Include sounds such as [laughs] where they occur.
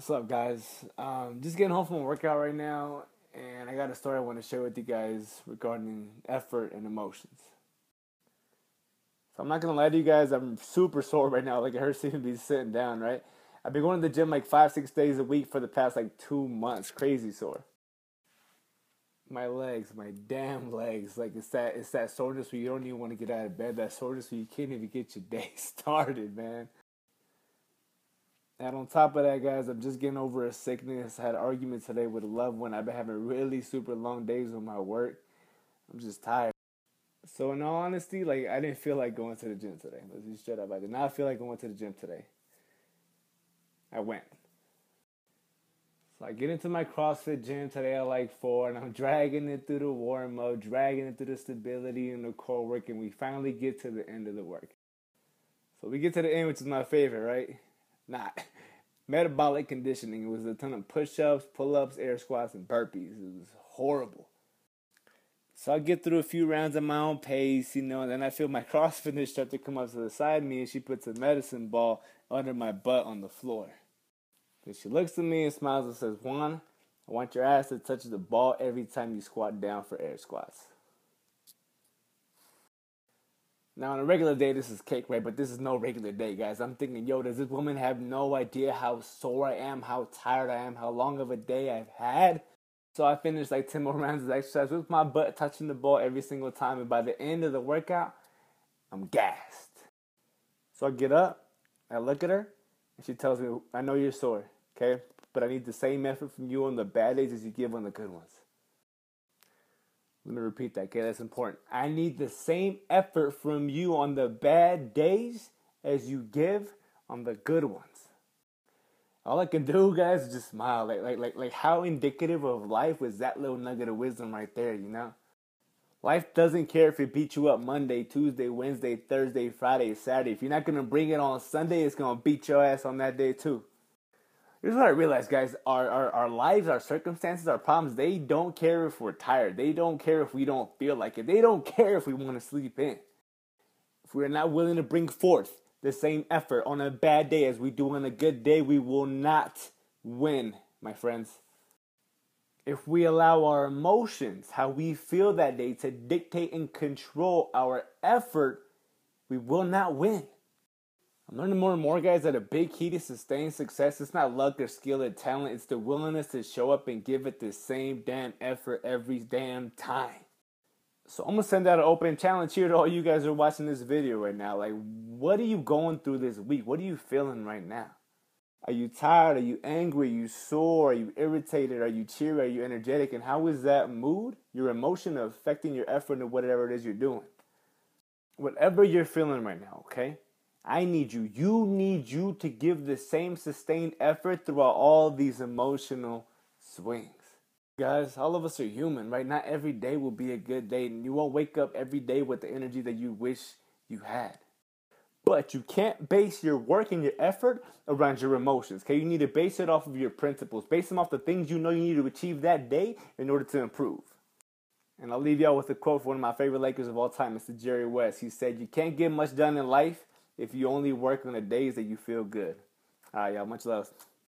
What's up, guys? Um, just getting home from a workout right now, and I got a story I want to share with you guys regarding effort and emotions. So I'm not gonna lie to you guys, I'm super sore right now. Like it hurts even be sitting down, right? I've been going to the gym like five, six days a week for the past like two months. Crazy sore. My legs, my damn legs. Like it's that it's that soreness where you don't even want to get out of bed. That soreness where you can't even get your [laughs] day started, man. And on top of that, guys, I'm just getting over a sickness. I had an argument today with a loved one. I've been having really super long days with my work. I'm just tired. So in all honesty, like I didn't feel like going to the gym today. Let's be straight up. I did not feel like going to the gym today. I went. So I get into my CrossFit gym today at like four, and I'm [laughs] dragging it through the warm up, dragging it through the stability and the core work, and we finally get to the end of the work. So we get to the end, which is my favorite, right? Not [laughs] metabolic conditioning. It was a ton of push-ups, pull-ups, air squats, and burpees. It was horrible. So I get through a few rounds at my own pace, you know, and then I feel my [laughs] CrossFit instructor come up to the side of me and she puts a medicine ball under my butt on the floor. And she looks at me and smiles and says, Juan, I want your ass to touch the ball every time you squat down for air squats. Now, on a regular day, this is cake, right? But this is no regular day, guys. I'm thinking, yo, does this woman have no idea how sore I am, how tired I am, how long of a day I've had? So I finished like 10 more [laughs] rounds of exercise with my butt touching the ball every single time. And by the end of the workout, I'm gassed. So I get up, I look at her, and she tells me, I know you're sore, okay? But I need the same effort from you on the bad days as you give on the good ones. Let me repeat that, okay? That's important. I need the same effort from you on the bad days as you give on the good ones. All I can [laughs] do, guys, is just smile. Like, like, like, like, how indicative of life was that little nugget of wisdom right there, you know? Life doesn't care if it beats you up Monday, Tuesday, Wednesday, Thursday, Friday, Saturday. If you're not gonna bring it on Sunday, it's gonna beat your ass on that day too. Here's what I realized, guys. Our, our, our lives, our circumstances, our problems, they don't care if we're tired. They don't care if we don't feel like it. They don't care if we want to sleep in. If we're not willing to bring forth the same effort on a bad day as we do on a good day, we will not win, my friends. If we allow our emotions, how we feel that day, to dictate and control our effort, we will not win. I'm learning more and more, guys, that a big key to sustained success is not luck or skill or talent. It's the willingness to show up and give it the same damn effort every damn time. So I'm gonna send out an open challenge here to all you guys who are watching this video right now. Like, what are you going through this week? What are you feeling right now? Are you tired? Are you angry? Are you sore? Are you irritated? Are you cheery? Are you energetic? And how is that mood, your emotion, affecting your effort and whatever it is you're doing? Whatever you're feeling right now, okay? I need you. You need you to give the same sustained effort throughout all these emotional swings. Guys, all of us are human, right? Not every day will be a good day, and you won't wake up every day with the energy that you wish you had. But you can't base your work and your effort around your emotions. Okay, you need to base it off of your principles. Base them off the things you know you need to achieve that day in order to improve. And I'll leave y'all with a quote from one of my favorite Lakers of all time, Mr. Jerry West. He said, You can't get much done in life if you only work on the days that you feel good. All right, y'all. Much love.